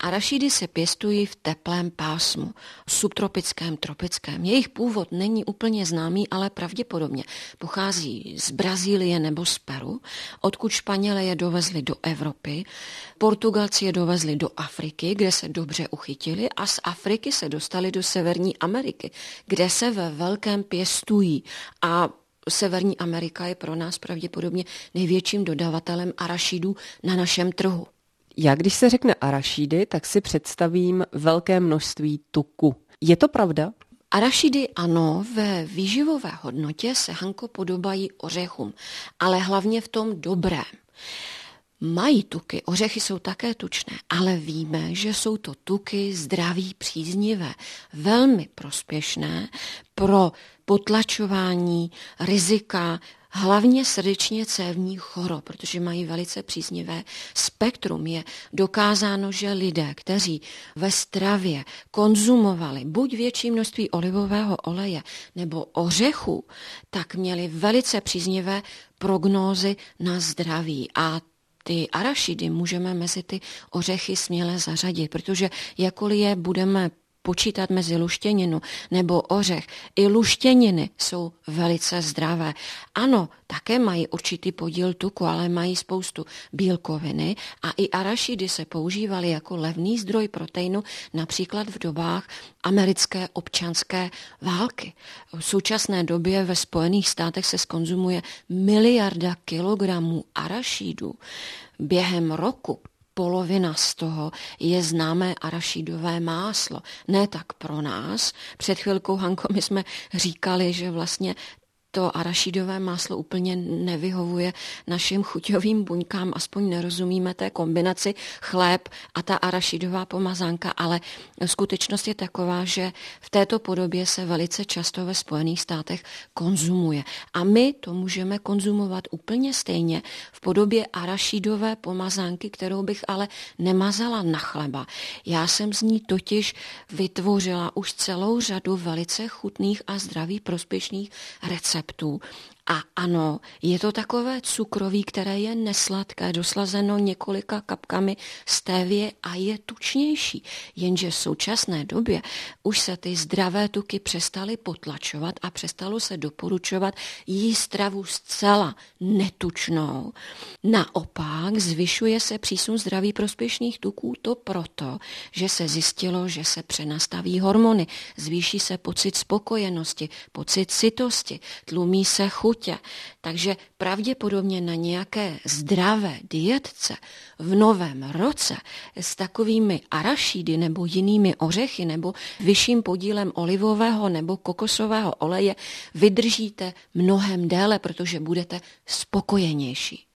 Arašidy se pěstují v teplém pásmu, subtropickém, tropickém. Jejich původ není úplně známý, ale pravděpodobně pochází z Brazílie nebo z Peru, odkud Španělé je dovezli do Evropy, Portugalci je dovezli do Afriky, kde se dobře uchytili a z Afriky se dostali do Severní Ameriky, kde se ve velkém pěstují a Severní Amerika je pro nás pravděpodobně největším dodavatelem arašidů na našem trhu. Já když se řekne arašídy, tak si představím velké množství tuku. Je to pravda? Arašidy ano, ve výživové hodnotě se Hanko podobají ořechům, ale hlavně v tom dobrém. Mají tuky, ořechy jsou také tučné, ale víme, že jsou to tuky zdraví, příznivé, velmi prospěšné pro potlačování rizika hlavně srdečně cévních chorob, protože mají velice příznivé spektrum. Je dokázáno, že lidé, kteří ve stravě konzumovali buď větší množství olivového oleje nebo ořechů, tak měli velice příznivé prognózy na zdraví. A ty arašidy můžeme mezi ty ořechy směle zařadit, protože jakkoliv je budeme počítat mezi luštěninu nebo ořech. I luštěniny jsou velice zdravé. Ano, také mají určitý podíl tuku, ale mají spoustu bílkoviny a i arašidy se používaly jako levný zdroj proteinu například v dobách americké občanské války. V současné době ve Spojených státech se skonzumuje miliarda kilogramů arašídů. Během roku polovina z toho je známé arašidové máslo. Ne tak pro nás. Před chvilkou, Hanko, my jsme říkali, že vlastně to arašidové máslo úplně nevyhovuje našim chuťovým buňkám, aspoň nerozumíme té kombinaci chléb a ta arašidová pomazánka, ale skutečnost je taková, že v této podobě se velice často ve Spojených státech konzumuje. A my to můžeme konzumovat úplně stejně v podobě arašidové pomazánky, kterou bych ale nemazala na chleba. Já jsem z ní totiž vytvořila už celou řadu velice chutných a zdravých prospěšných receptů receptů. A ano, je to takové cukroví, které je nesladké, doslazeno několika kapkami stévie a je tučnější. Jenže v současné době už se ty zdravé tuky přestaly potlačovat a přestalo se doporučovat jí stravu zcela netučnou. Naopak zvyšuje se přísun zdraví prospěšných tuků to proto, že se zjistilo, že se přenastaví hormony, zvýší se pocit spokojenosti, pocit sytosti, tlumí se chuť chutě. Takže pravděpodobně na nějaké zdravé dietce v novém roce s takovými arašídy nebo jinými ořechy nebo vyšším podílem olivového nebo kokosového oleje vydržíte mnohem déle, protože budete spokojenější.